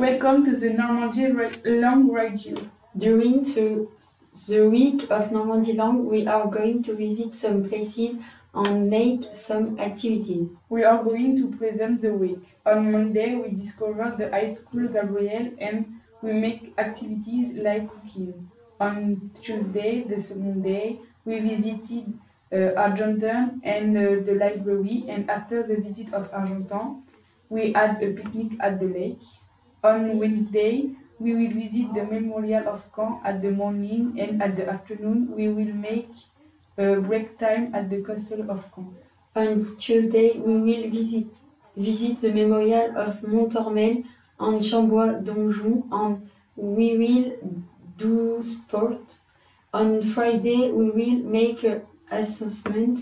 Welcome to the Normandie Langue Radio. During the, the week of Normandie Langue, we are going to visit some places and make some activities. We are going to present the week. On Monday, we discover the high school Gabriel and we make activities like cooking. On Tuesday, the second day, we visited uh, Argentan and uh, the library, and after the visit of Argentan, we had a picnic at the lake. On Wednesday, we will visit the memorial of Caen at the morning, and at the afternoon, we will make a break time at the castle of Caen. On Tuesday, we will visit, visit the memorial of Montormel and Chambois Donjon and we will do sport. On Friday, we will make an assessment